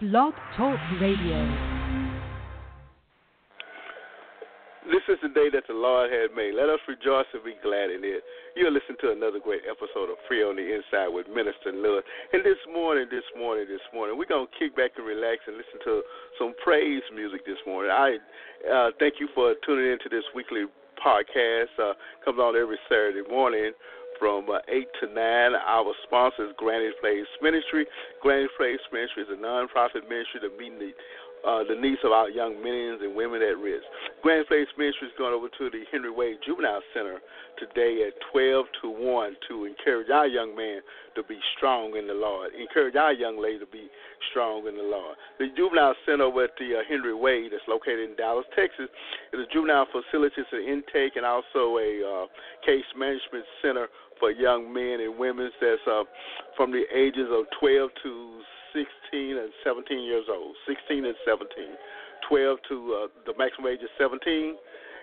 Blog Talk Radio. This is the day that the Lord has made. Let us rejoice and be glad in it. You're listening to another great episode of Free on the Inside with Minister Lewis. And this morning, this morning, this morning, we're going to kick back and relax and listen to some praise music this morning. I uh, thank you for tuning into this weekly podcast. Uh, comes out every Saturday morning from uh, 8 to 9. Our sponsor is Granny Place Ministry. Granny Place Ministry is a non-profit ministry that meets the, uh, the needs of our young men and women at risk. Granny Place Ministry is going over to the Henry Wade Juvenile Center today at 12 to 1 to encourage our young men to be strong in the Lord, encourage our young lady to be strong in the Lord. The Juvenile Center over at the uh, Henry Wade that's located in Dallas, Texas, is a juvenile facility, it's an intake and also a uh, case management center for young men and women that's uh, from the ages of 12 to 16 and 17 years old, 16 and 17. 12 to uh, the maximum age is 17,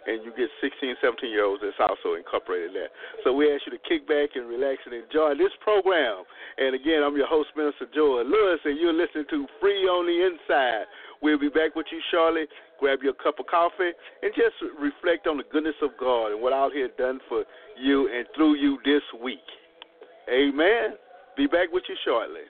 and you get 16, 17 year olds that's also incorporated there. So we ask you to kick back and relax and enjoy this program. And again, I'm your host, Minister Joel Lewis, and you're listening to Free on the Inside. We'll be back with you shortly. Grab your cup of coffee and just reflect on the goodness of God and what out here done for you and through you this week. Amen. Be back with you shortly.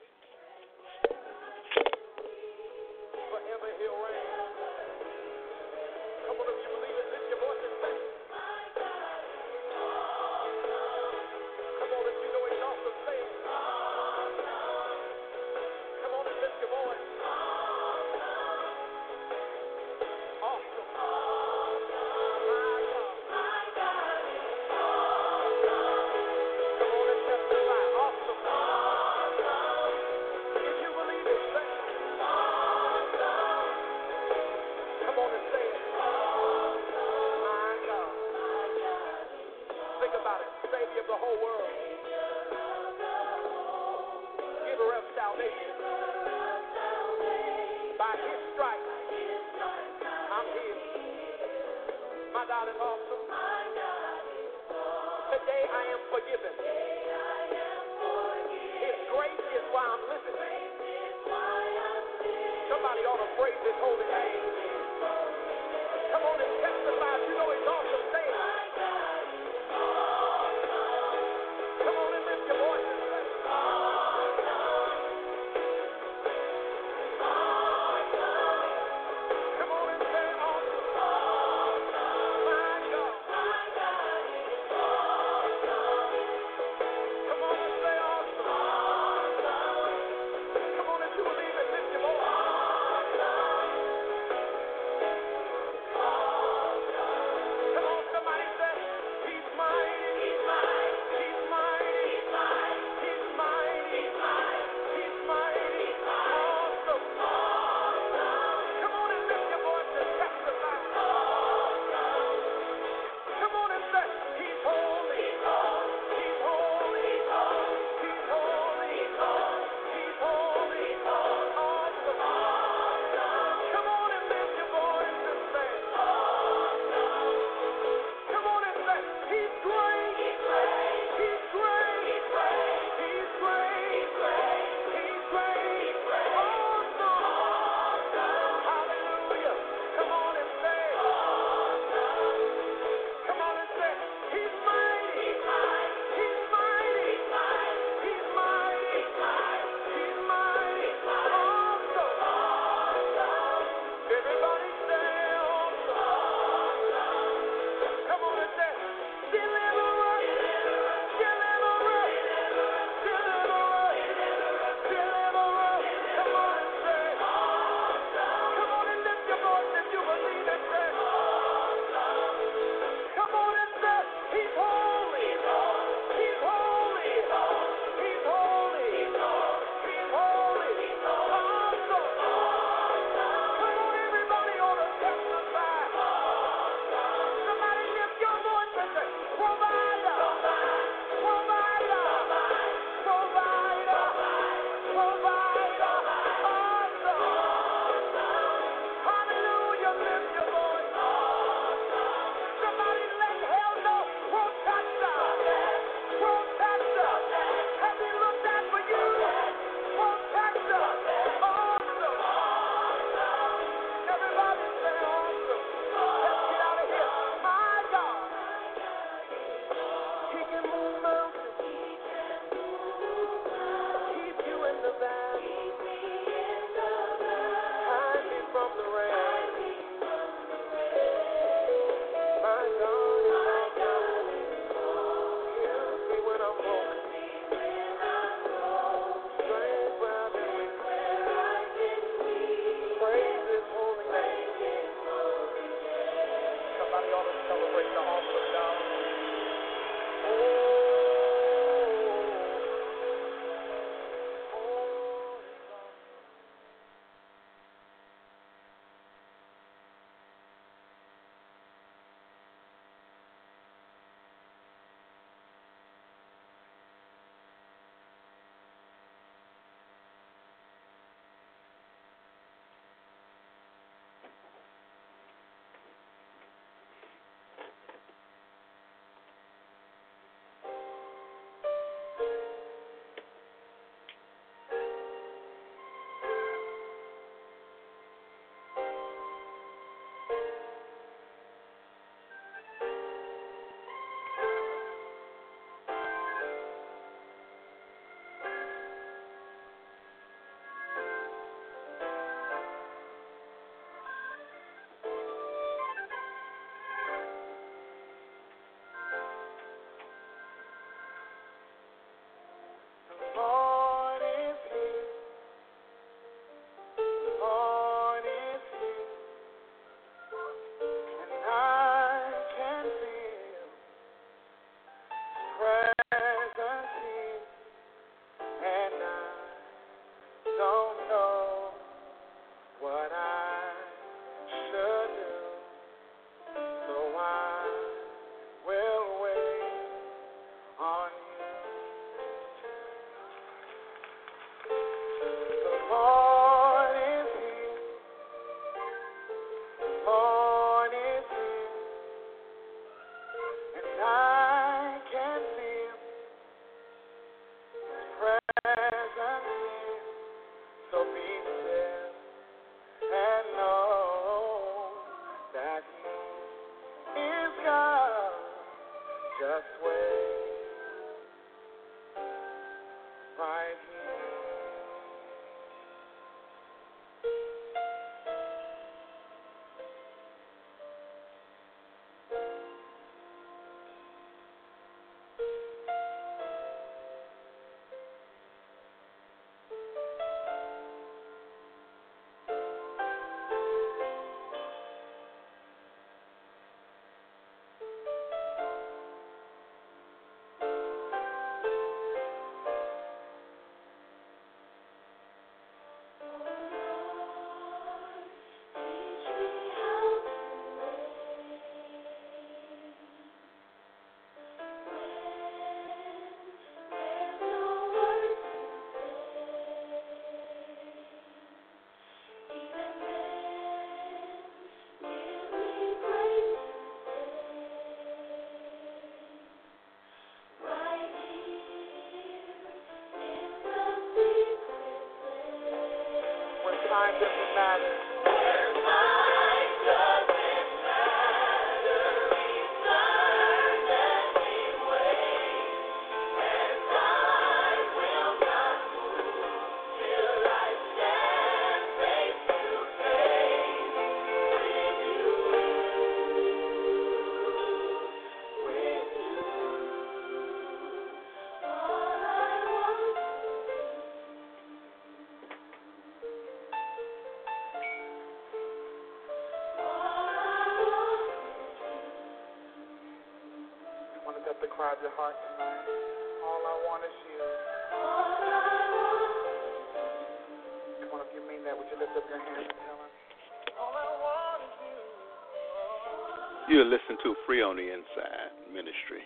You're to Free on the Inside Ministry.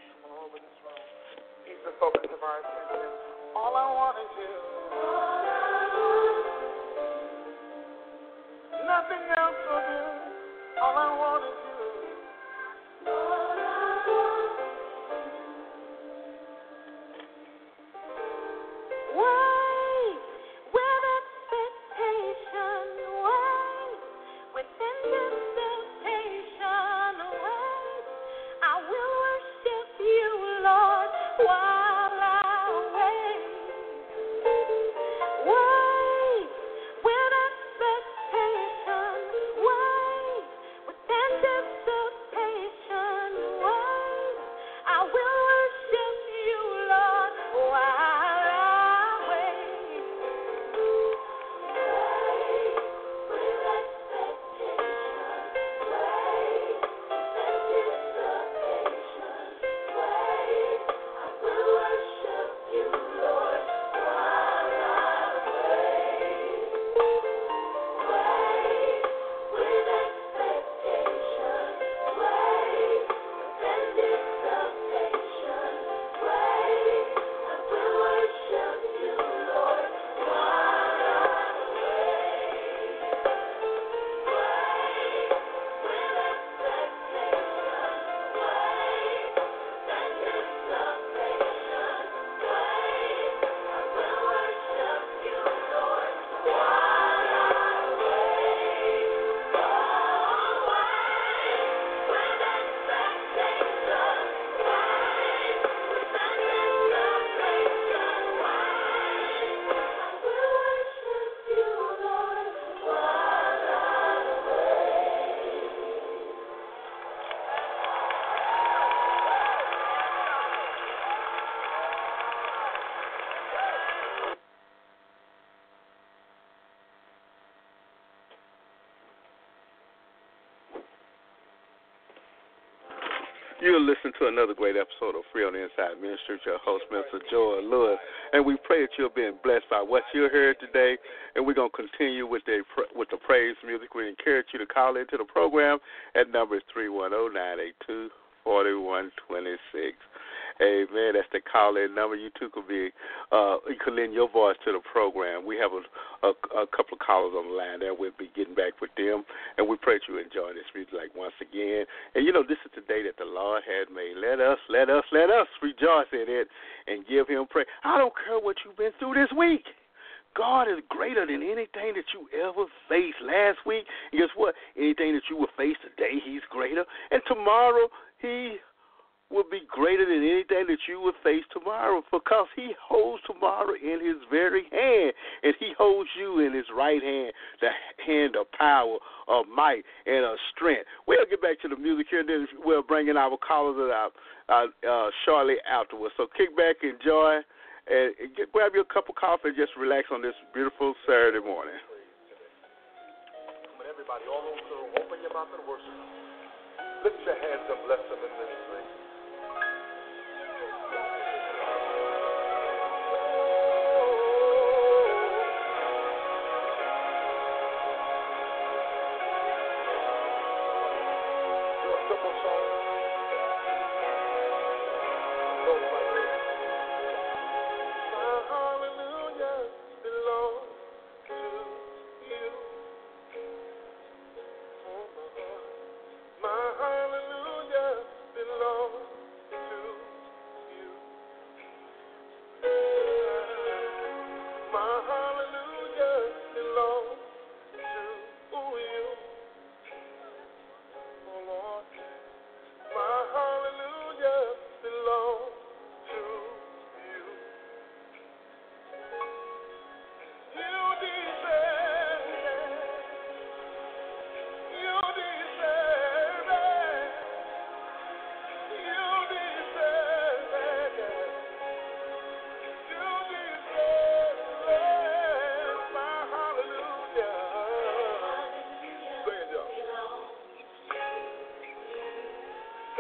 He's the focus of our attention. All I want. To another great episode of Free on the Inside Ministry your host, Mr. Joel Lewis. And we pray that you're being blessed by what you heard today. And we're to continue with the with the praise music. We encourage you to call into the program at number three one zero nine eight two forty one twenty six. Amen. That's the call in number. You too could be, uh, you could lend your voice to the program. We have a, a, a couple of callers on the line there. We'll be getting back with them. And we pray that you enjoy this music like once again. And you know, this is the day that the Lord has made. Let us, let us, let us rejoice in it and give him praise. I don't care what you've been through this week. God is greater than anything that you ever faced last week. And guess what? Anything that you will face today, He's greater. And tomorrow, He will be greater than anything that you will face tomorrow because he holds tomorrow in his very hand and he holds you in his right hand, the hand of power, of might, and of strength. We'll get back to the music here and then we'll bring in our callers out uh, uh, shortly afterwards. So kick back, enjoy, and get, grab your cup of coffee and just relax on this beautiful Saturday morning. Everybody all over the room, open your mouth and worship. Lift your hands and bless them in this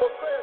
you.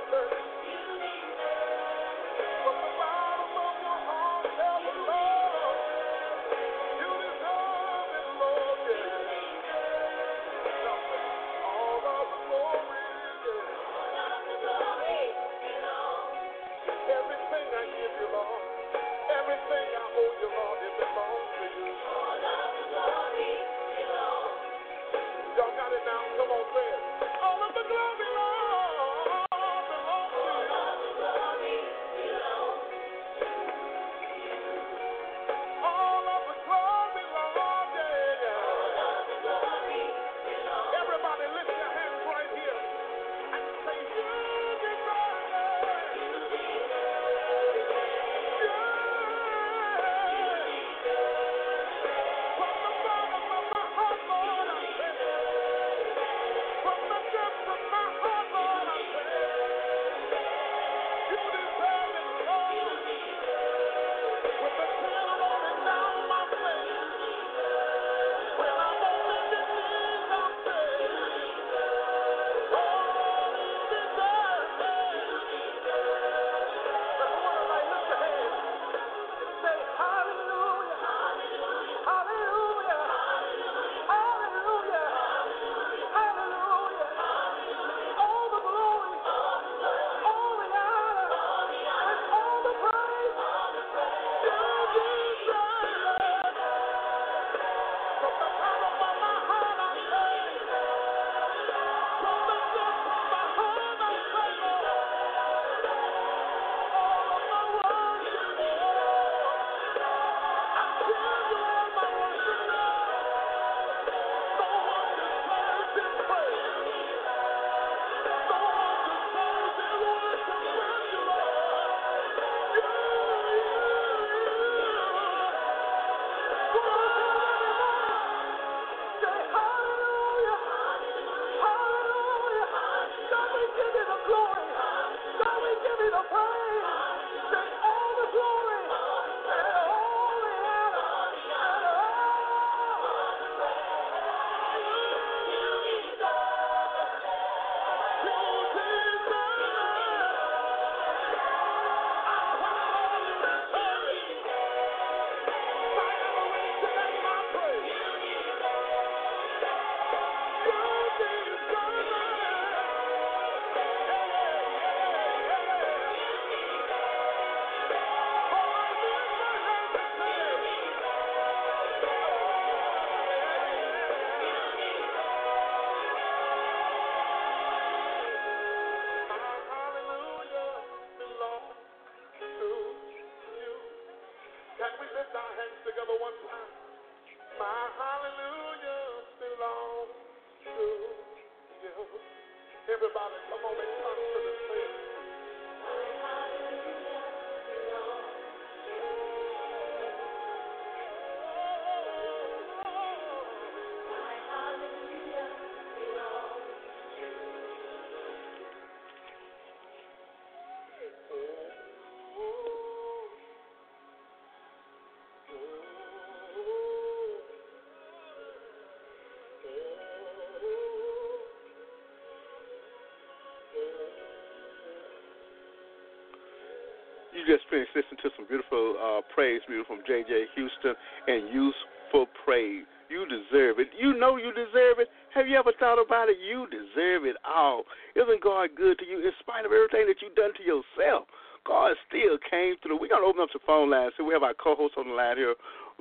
Just finished listening to some beautiful uh, praise music from J.J. Hairston and Youthful Praise. You deserve it. You know you deserve it. Have you ever thought about it? You deserve it all. Isn't God good to you in spite of everything that you've done to yourself? God still came through. We're going to open up the phone lines. So we have our co-host on the line here,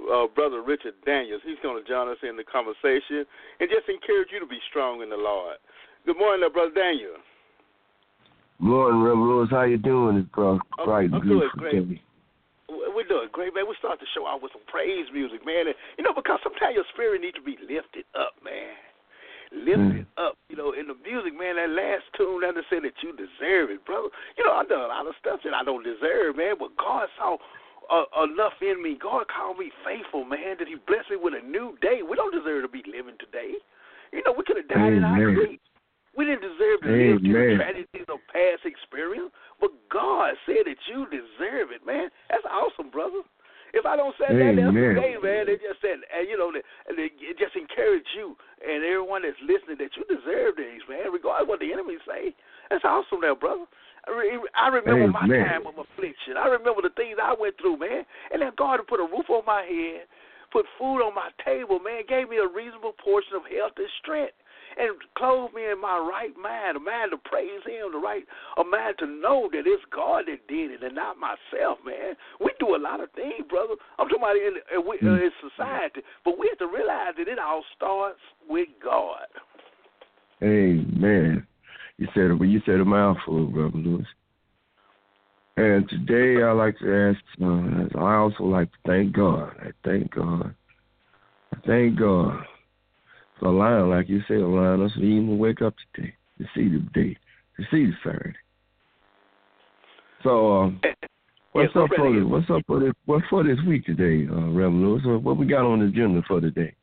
uh, Brother Richard Daniels. He's going to join us in the conversation and just encourage you to be strong in the Lord. Good morning, Brother Daniel. Morning, Reverend Lewis. How you doing? It's bro, I'm, bright I'm doing great. day. We're doing great, man. We start the show out with some praise music, man. And, you know, because sometimes your spirit needs to be lifted up, man. Lifted Mm. up, you know, in the music, man. That last tune, that said that you deserve it, brother. You know, I've done a lot of stuff that I don't deserve, man. But God saw uh, enough in me. God called me faithful, man. That He blessed me with a new day. We don't deserve to be living today. You know, we could have died in our Amen. sleep. We didn't deserve to live through tragedies of past experience, but God said that you deserve it, man. That's awesome, brother. If I don't say that Amen. today, man, they just said, and you know, they, they just encourage you and everyone that's listening that you deserve these, man, regardless of what the enemy say. That's awesome, there, brother. I, re- I remember my time of affliction. I remember the things I went through, man. And then God put a roof on my head, put food on my table, man, gave me a reasonable portion of health and strength and clothe me in my right mind, a mind to praise Him, the right, a mind to know that it's God that did it and not myself, man. We do a lot of things, brother. I'm talking about in, in, uh, in society, but we have to realize that it all starts with God. Amen. You said it. You said a mouthful, Reverend Lewis. And today I like to ask. Uh, I also like to thank God. I thank God. I thank God allowing, like you said, allowing us to even wake up today, to see the day, to see the Saturday. So, um, what's Yes, up for this? What's up for this? What's for this week today, uh, Reverend Lewis? What- What we got on the agenda for today?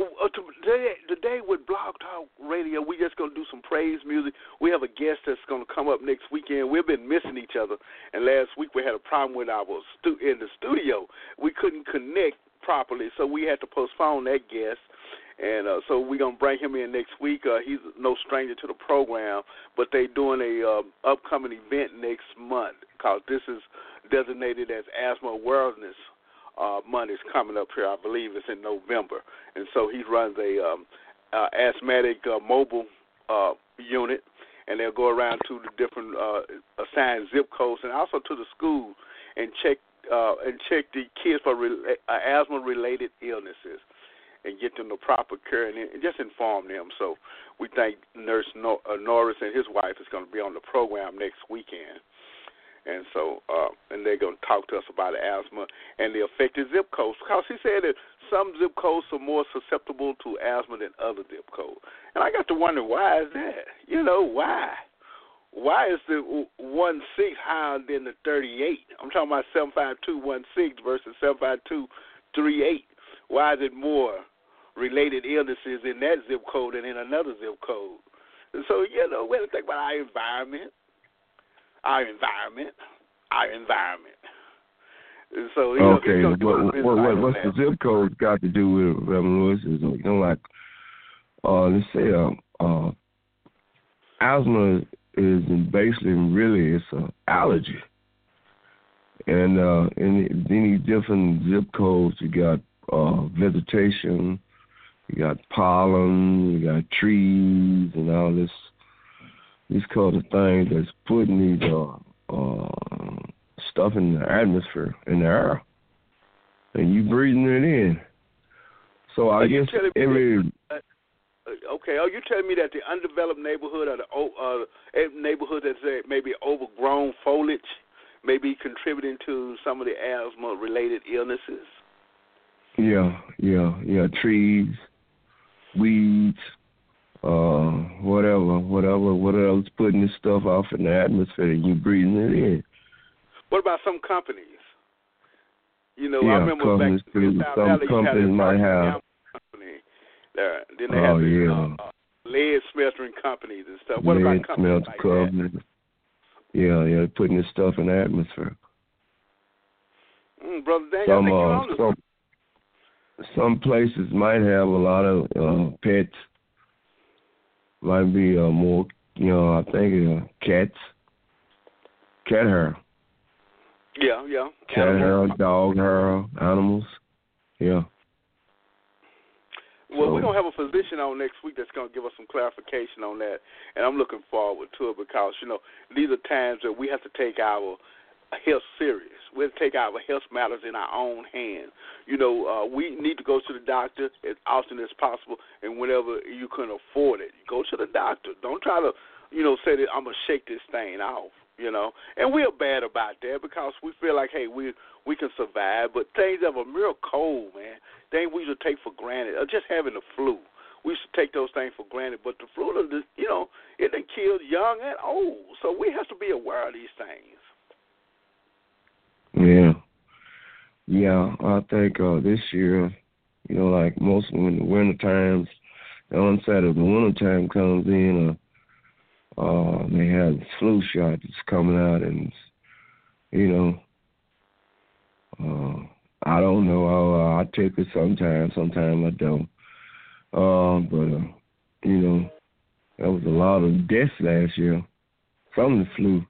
Uh, today, today with Blog Talk Radio, we just gonna do some praise music. We have a guest that's gonna come up next weekend. We've been missing each other, and last week we had a problem with our stu- in the studio. We couldn't connect properly, so we had to postpone that guest. And uh, so we're gonna bring him in next week. Uh, he's no stranger to the program, but they're doing a uh, upcoming event next month because this is designated as Asthma Awareness uh, month is coming up here. I believe it's in November, and so he runs a um, uh, asthmatic uh, mobile uh, unit, and they'll go around to the different uh, assigned zip codes and also to the school and check uh, and check the kids for re- uh, asthma related illnesses and get them the proper care and, and just inform them. So we thank Nurse Nor- uh, Norris and his wife is going to be on the program next weekend. And so, uh, and they're going to talk to us about asthma and the affected zip codes. Because he said that some zip codes are more susceptible to asthma than other zip codes. And I got to wonder, why is that? You know, why? Why is the one six higher than the 38? I'm talking about 75216 versus 75238. Why is it more related illnesses in that zip code and in another zip code? So, you know, we have to think about our environment our environment, our environment. And so you know, Okay, gonna what, what, what, what's the zip code got to do with Reverend Lewis? Is you know like uh, let's say uh, uh, asthma is basically really it's an allergy, and uh, in any different zip codes you got uh, vegetation, you got pollen, you got trees, and all this these kind of things that's putting these uh, uh, stuff in the atmosphere, in the air, and you breathing it in. So I Are guess every Uh, Okay, are you telling me that the undeveloped neighborhood or the uh, neighborhood that's uh, maybe overgrown foliage may be contributing to some of the asthma-related illnesses? yeah, yeah, yeah, trees, weeds, uh, whatever, whatever, whatever's putting this stuff off in the atmosphere, and you breathing it in. What about some companies? You know, Yeah, I remember companies back in. South Some Valley, you had companies this might have- company there. Then they Oh, have this, yeah. uh, lead smeltering companies and stuff. What Lead about companies smelter like that? companies. Yeah, yeah, putting this stuff in the atmosphere. Mm, Brother Daniel, I Some think you're uh, on some some places might have a lot of uh, pets. Might be uh, more, you know, I think uh, cats, cat hair, Yeah, yeah. cat Animals. hair, dog hair, animals. Yeah. Well, we're gonna have a physician on next week that's gonna give us some clarification on that, and I'm looking forward to it because you know these are times that we have to take our health serious. We have to take our health matters in our own hands. You know, uh, we need to go to the doctor as often as possible, and whenever you can afford it, go to the doctor. Don't try to, you know, say that I'm gonna shake this thing off. You know, and we're bad about that because we feel like, hey, we we can survive, but things of a real cold, man, things we should take for granted, or just having the flu. We should take those things for granted, but the flu, you know, it done killed young and old. So we have to be aware of these things. Yeah. Yeah, I think uh this year, you know, like most when the winter times, the onset of the winter time comes in, uh uh they have flu shot that's coming out and you know uh I don't know, I I take it sometimes, sometimes I don't. Um, but uh, you know, there was a lot of deaths last year from the flu.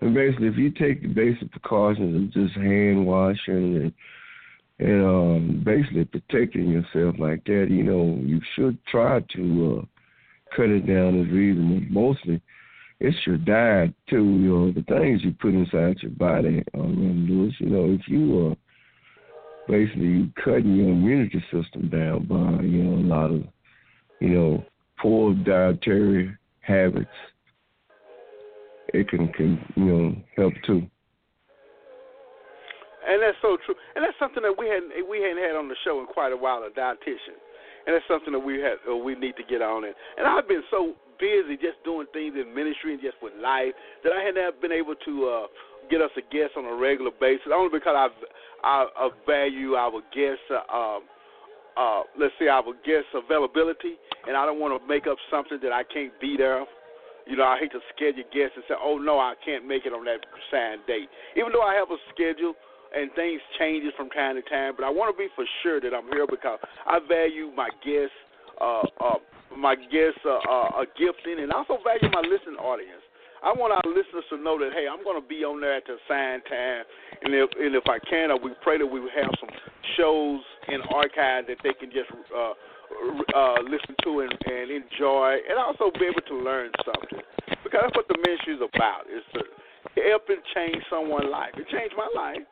And basically, if you take the basic precautions of just hand washing and and um, basically protecting yourself like that, you know, you should try to uh, cut it down as reasonable. Mostly, it's your diet too. You know, the things you put inside your body, um, Lewis. You know, if you uh, basically you cutting your immunity system down by you know a lot of you know poor dietary habits it can can you know help too. And that's so true. And that's something that we hadn't we hadn't had on the show in quite a while, a dietitian. And that's something that we had uh, we need to get on it. And I've been so busy just doing things in ministry and just with life that I had not been able to uh get us a guest on a regular basis. Only because I I, I value our guests uh, um uh let's say our guest availability and I don't want to make up something that I can't be there you know, I hate to schedule guests and say, "Oh no, I can't make it on that signed date." Even though I have a schedule and things changes from time to time, but I want to be for sure that I'm here because I value my guests, uh, uh, my guests' uh, uh, gifting, and also value my listening audience. I want our listeners to know that hey, I'm going to be on there at the assigned time, and if and if I can, we pray that we have some shows in archive that they can just uh, uh, listen to and, and enjoy, and also be able to learn something. Because that's what the ministry is about: is to help and change someone's life. It changed my life.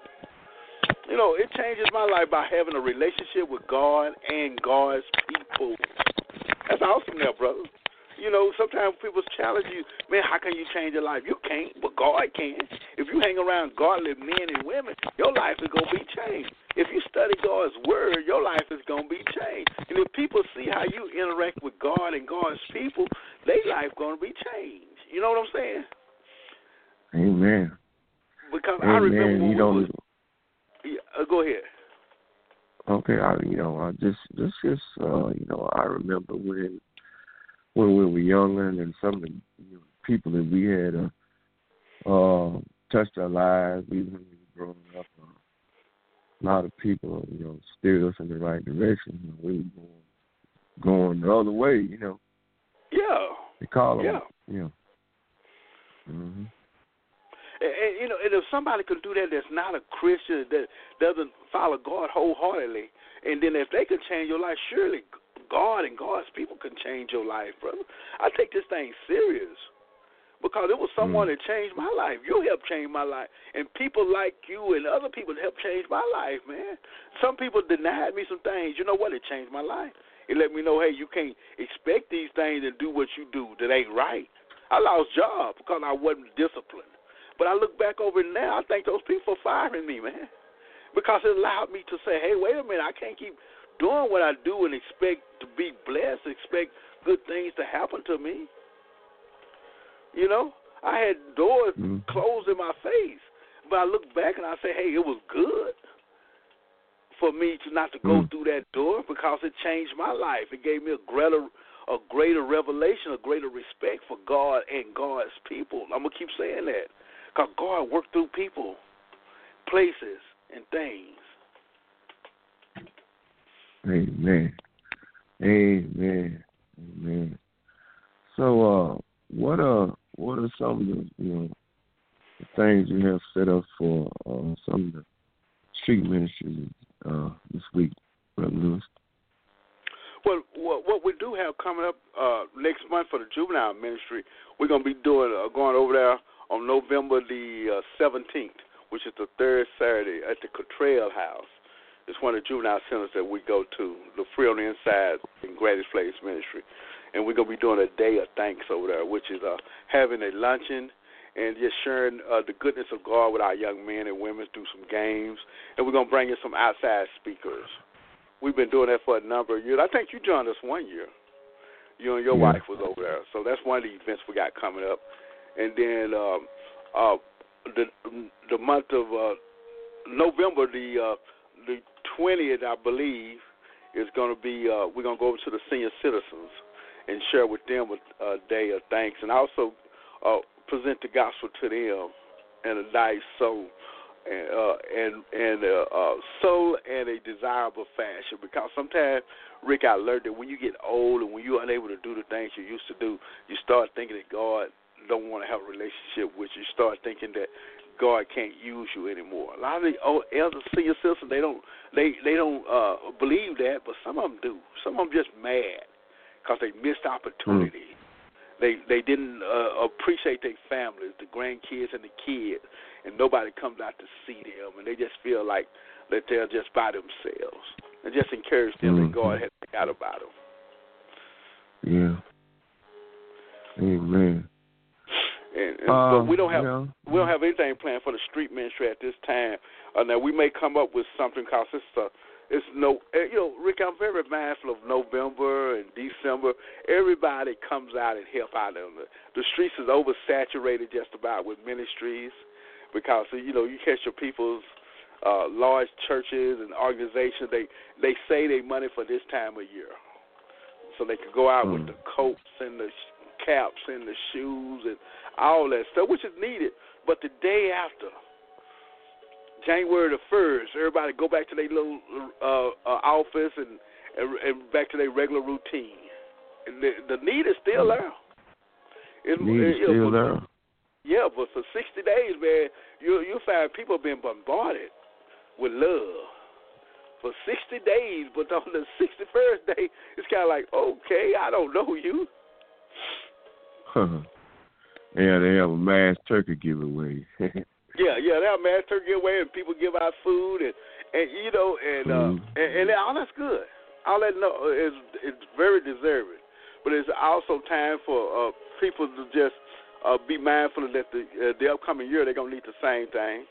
You know, it changes my life by having a relationship with God and God's people. That's awesome, there, brother. You know, sometimes people challenge you, man, how can you change your life? You can't, but God can. If you hang around godly men and women, your life is going to be changed. If you study God's word, your life is going to be changed. And if people see how you interact with God and God's people, their life going to be changed. You know what I'm saying? Amen. Because I remember Amen. when You know, was, yeah, uh, go ahead. okay, I you know, I just just just uh, you know, I remember when when we were younger and some of the you know, people that we had uh, uh touched our lives, even when we were growing up. Uh, a lot of people, you know, steered us in the right direction. You know, we were going, going the other way, you know. Yeah. They call them, Yeah. you know. hmm And, and you know, and if somebody can do that, that's not a Christian, that doesn't follow God wholeheartedly, and then if they can change your life, surely God and God's people can change your life, brother. I take this thing serious because it was hmm. someone that changed my life. You helped change my life, and people like you and other people helped change my life, man. Some people denied me some things. You know what? It changed my life. It let me know, hey, you can't expect these things and do what you do that ain't right. I lost job because I wasn't disciplined. But I look back over now, I thank those people for firing me, man. Because it allowed me to say, hey, wait a minute, I can't keep doing what I do and expect to be blessed, expect good things to happen to me. You know, I had doors Mhm. closed in my face, but I look back and I say, hey, it was good for me to not to go Mm. through that door because it changed my life. It gave me a greater a greater revelation, a greater respect for God and God's people. I'm gonna keep saying that because God worked through people, places, and things. Amen. Amen. Amen. So, uh, what are what are some of the you know the things you have set up for uh, some of the street ministries uh, this week, Brother Lewis? Well, what, we do have coming up uh, next month for the juvenile ministry, we're going to be doing uh, going over there on November the uh, 17th, which is the third Saturday at the Cottrell House. It's one of the juvenile centers that we go to, the Free on the Inside in Greenwich Place Ministry, and we're going to be doing a day of thanks over there, which is uh, having a luncheon and just sharing uh, the goodness of God with our young men and women through some games, and we're going to bring in some outside speakers. We've been doing that for a number of years. I think you joined us one year. You and your Yeah. wife was over there, so that's one of the events we got coming up. And then um, uh, the the month of uh, November, the uh, the twentieth, I believe, is going to be. Uh, we're going to go over to the senior citizens and share with them a, a day of thanks, and also uh, present the gospel to them in a nice soul and uh, and and uh, uh, soul and a desirable fashion. Because sometimes, Rick, I learned that when you get old and when you're unable to do the things you used to do, you start thinking that God don't want to have a relationship with you. You start thinking that God can't use you anymore. A lot of the elder senior citizens they don't they they don't uh, believe that, but some of them do. Some of them just mad because they missed opportunity. They they didn't uh, appreciate their families, the grandkids and the kids, and nobody comes out to see them, and they just feel like that they're just by themselves. And just encourage them Mhm. that God has forgot about them. Yeah. Amen. And, and Uh, but we don't have yeah. we don't have anything planned for the street ministry at this time. Uh, now we may come up with something because it's uh, it's no eh, you know Rick. I'm very mindful of November and December. Everybody comes out and help out. On the, the streets is oversaturated just about with ministries because you know you catch your people's uh, large churches and organizations. They they say they money for this time of year, so they could go out with Mm. the coats and the caps and the shoes and all that stuff, which is needed. But the day after, January the first, everybody go back to their little uh, uh, office and, and and back to their regular routine. And the, the need is still there. It, Need is it- know, still there. Yeah, but for sixty days, man, you you find people being bombarded with love for sixty days. But on the sixty first day, it's kind of like, okay, I don't know you. Yeah, they have a mass turkey giveaway. Yeah, yeah, they have a mass turkey giveaway, and people give out food and and you know and uh Food. and, and all that's good. All that no is it's very deserving, but it's also time for uh people to just uh be mindful that the uh, the upcoming year they're gonna need the same thing.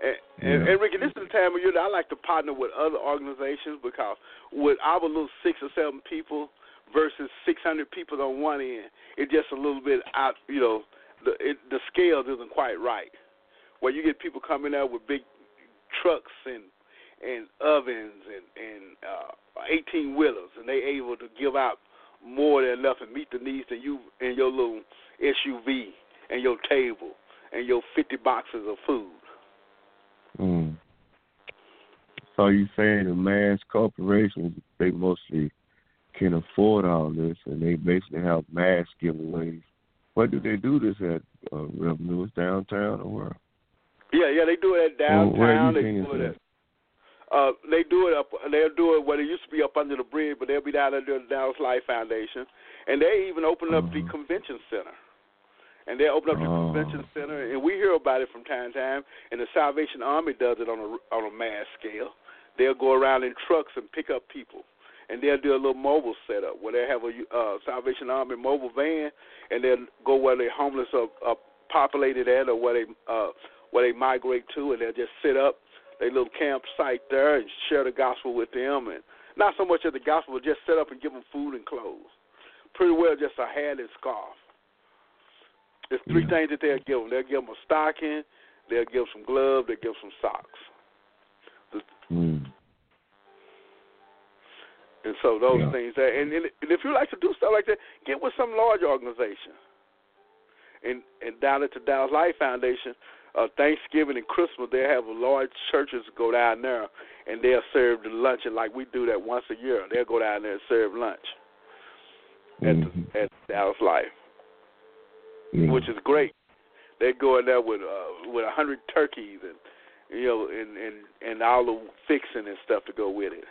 And, and, and Ricky, this is the time of year that I like to partner with other organizations because with our little six or seven people versus 600 people on one end, it's just a little bit out, you know, the it, the scales isn't quite right. Where you get people coming out with big trucks and and ovens and and uh, 18 wheelers, and they able to give out more than enough and meet the needs than you in your little SUV and your table and your 50 boxes of food. mm. So you saying the mass corporations they mostly can afford all this and they basically have mass giveaways. What do they do this at uh, Rev Lewis downtown or where? Yeah, yeah, they do it at Well, where downtown. you they do it at? Uh, they do it up. They'll do it where it used to be up under the bridge, but they'll be down under the Dallas Life Foundation, and they even open up the Mhm. convention center. And they open up the Oh. convention center, and we hear about it from time to time. And the Salvation Army does it on a on a mass scale. They'll go around in trucks and pick up people, and they'll do a little mobile setup where they have a uh, Salvation Army mobile van, and they'll go where the homeless are, are populated at, or where they uh, where they migrate to, and they'll just sit up their little campsite there and share the gospel with them, and not so much of the gospel, but just set up and give them food and clothes. Pretty well just a hat and scarf. There's three Yeah. things that they'll give them. They'll give them a stocking, they'll give some gloves, they'll give some socks. Mm. And so those Yeah. things that, and, and if you like to do stuff like that, get with some large organization. And and down at the Dallas Life Foundation, uh, Thanksgiving and Christmas, they have large churches go down there, and they'll serve the lunch, and like we do that once a year. They'll go down there and serve lunch at Mhm. the, at Dallas Life, Yeah. which is great. They go in there with uh, with a hundred turkeys and you know and and and all the fixing and stuff to go with it.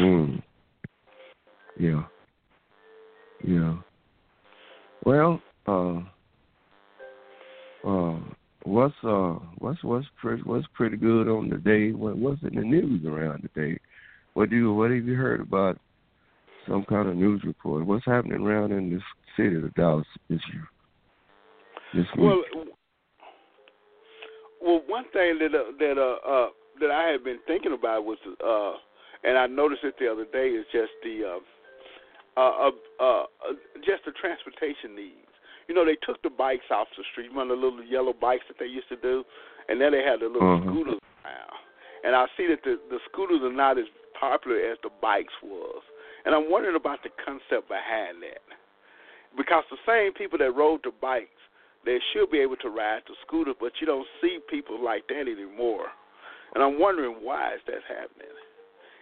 Mm. Yeah. Yeah. Well, uh, uh, what's uh, what's what's pretty what's pretty good on the day? What what's in the news around today? What do you what have you heard about? Some kind of news report. What's happening around in this city of Dallas this year? This week. Well, well, one thing that uh, that uh, uh, that I had been thinking about was, uh, and I noticed it the other day, is just the uh, uh, uh, uh, just the transportation needs. You know, they took the bikes off the street, one of the little yellow bikes that they used to do, and then they had the little Uh-huh. scooters now. And I see that the the scooters are not as popular as the bikes was, and I'm wondering about the concept behind that, because the same people that rode the bikes they should be able to ride the scooter, but you don't see people like that anymore. And I'm wondering why is that happening?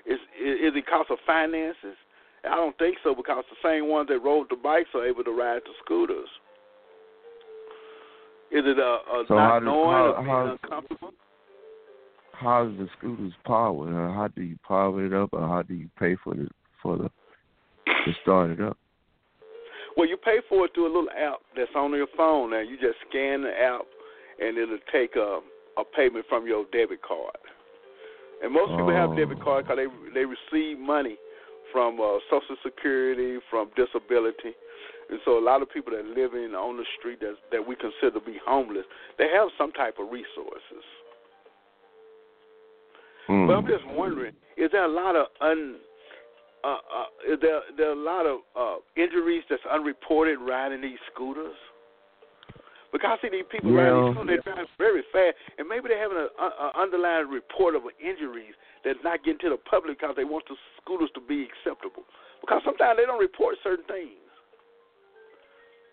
Is is, it because of finances? I don't think so because the same ones that rode the bikes are able to ride the scooters. Is it a, a So not how do- knowing how- or being how- uncomfortable? How's the scooters powered? Uh, how do you power it up, or how do you pay for the for the to start it up? Well, you pay for it through a little app that's on your phone, and you just scan the app, and it'll take a a payment from your debit card. And most people have Oh. debit cards because they they receive money from uh, Social Security, from disability, and so a lot of people that live in on the street that that we consider to be homeless, they have some type of resources. Mm. But I'm just wondering, is there a lot of un uh, uh, is there there are a lot of uh, injuries that's unreported riding these scooters? Because I see these people Well- these scooters, they drive very fast, and maybe they're having an underlying report of injuries that's not getting to the public because they want the scooters to be acceptable. Because sometimes they don't report certain things.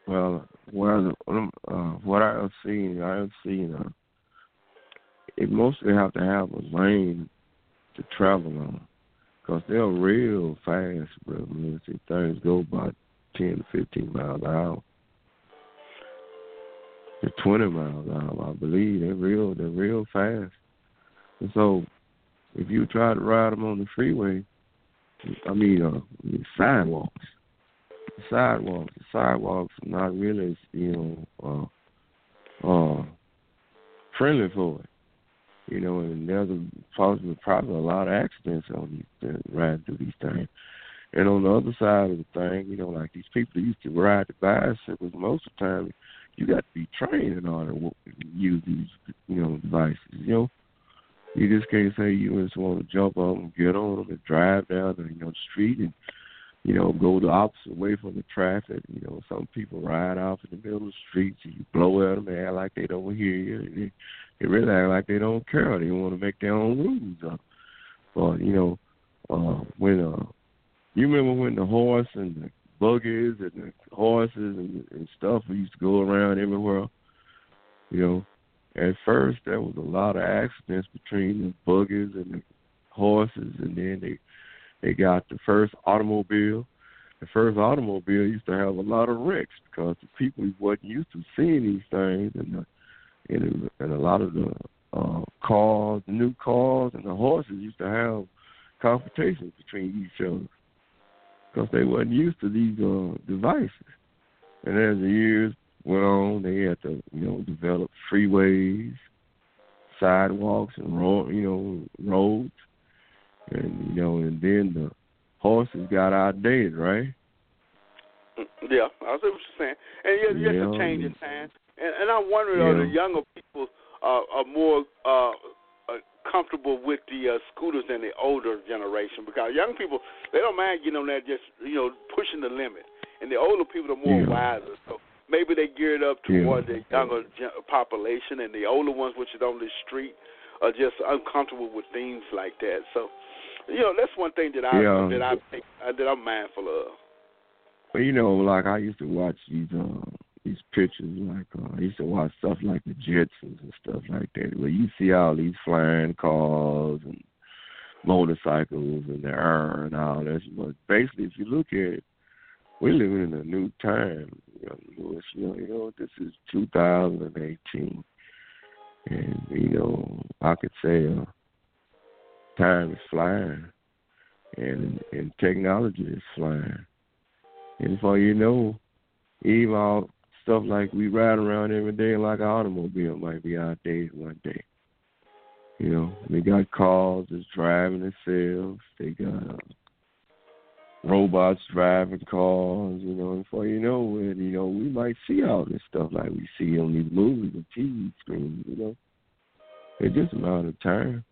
Well, well, uh, what I have seen, I have seen, uh, it mostly have to have a lane to travel on, because they're real fast, bro. I mean, see, things go by ten to fifteen miles an hour, to twenty miles an hour, I believe. They're real, they're real fast. And so, if you try to ride them on the freeway, I mean, uh, I mean sidewalks sidewalks. The sidewalks are not really, you know, uh, uh, friendly for it. You know, and there's a possibly probably a lot of accidents on these uh, riding through these things. And on the other side of the thing, you know, like these people used to ride the bicycles, most of the time you got to be trained in order to use these, you know, devices. You know, you just can't say you just want to jump on them, get on them, and drive down the you know street and you know, go the opposite way from the traffic. You know, some people ride off in the middle of the streets and you blow at them, they act like they don't hear you. And they, they really act like they don't care. They want to make their own rules up. But, you know, uh, when, uh, you remember when the horse and the buggies and horses and, and stuff used to go around everywhere? You know, at first there was a lot of accidents between the buggies and the horses, and then they they got the first automobile. The first automobile used to have a lot of wrecks because the people wasn't used to seeing these things, and the, and, and a lot of the uh, cars, the new cars, and the horses used to have confrontations between each other because they wasn't used to these uh, devices. And as the years went on, they had to, you know, develop freeways, sidewalks, and road, you know, roads and you know, and then the horses got outdated, right? Yeah, I see what you're saying. And yeah, just a change in time. And, and I'm wondering, are the younger people uh, are more uh, comfortable with the uh, scooters than the older generation because young people they don't mind getting on that just you know pushing the limit, and the older people are more Yeah. wiser. So maybe they geared up Yeah. toward the younger gen- population, and the older ones, which is on the street, are just uncomfortable with things like that. So, you know, that's one thing that I Yeah. that I think, uh, that I'm mindful of. Well, you know, like I used to watch these uh these pictures, like uh, I used to watch stuff like the Jetsons and stuff like that, where you see all these flying cars and motorcycles in the air and all that. But basically, if you look at it, we're living in a new time, young. You know, you know, this is 2018, and you know, I could say uh, time is flying, and and technology is flying. And before you know, even all stuff like we ride around every day like an automobile might be outdated one day. You know, they got cars that's driving themselves. They got uh, robots driving cars. You know, and before you know it, you know, we might see all this stuff like we see on these movies and TV screens. You know, it's just a matter of time.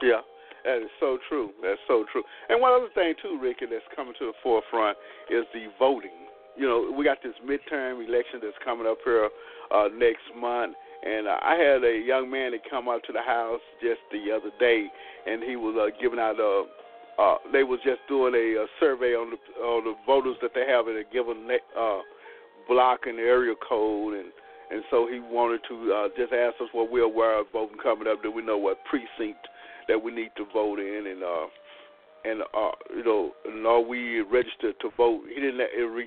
Yeah, that is so true. That's so true. And one other thing too, Ricky, that's coming to the forefront is the voting. You know, we got this midterm election that's coming up here uh, next month, and uh, I had a young man that come out to the house just the other day, and he was uh, giving out a. Uh, they was just doing a, a survey on the on the voters that they have in a given uh, block and area code, and and so he wanted to uh, just ask us what we're aware of voting coming up. Do we know what precinct that we need to vote in, and uh, and uh, you know, are we registered to vote? He didn't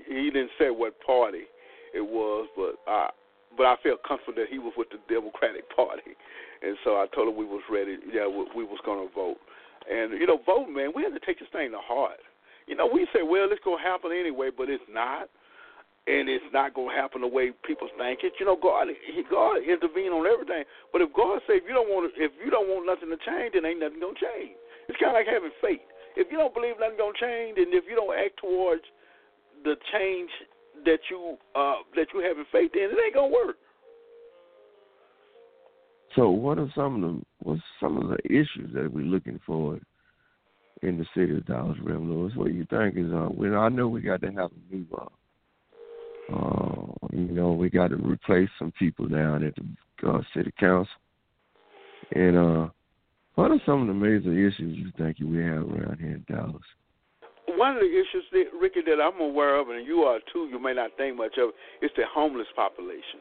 he didn't say what party it was, but I but I felt comfortable that he was with the Democratic Party, and so I told him we was ready. Yeah, we, we was to vote, and you know, vote, man, we have to take this thing to heart. You know, we say, well, it's to happen anyway, but it's not. And it's not gonna happen the way people think it. You know, God, he, God intervene on everything. But if God say if you don't want, if you don't want nothing to change, then ain't nothing gonna change. It's kind of like having faith. If you don't believe nothing's gonna change, and if you don't act towards the change that you uh that you have in faith in, it ain't gonna work. So, what are some of the what's some of the issues that we're looking for in the city of Dallas, Reverend Lewis? What you think is uh? Well, I know we got to have a new uh, uh, you know, we got to replace some people down at the uh, city council. And uh, what are some of the major issues you think we have around here in Dallas? One of the issues, that, Ricky, that I'm aware of, and you are too, you may not think much of, is the homeless population.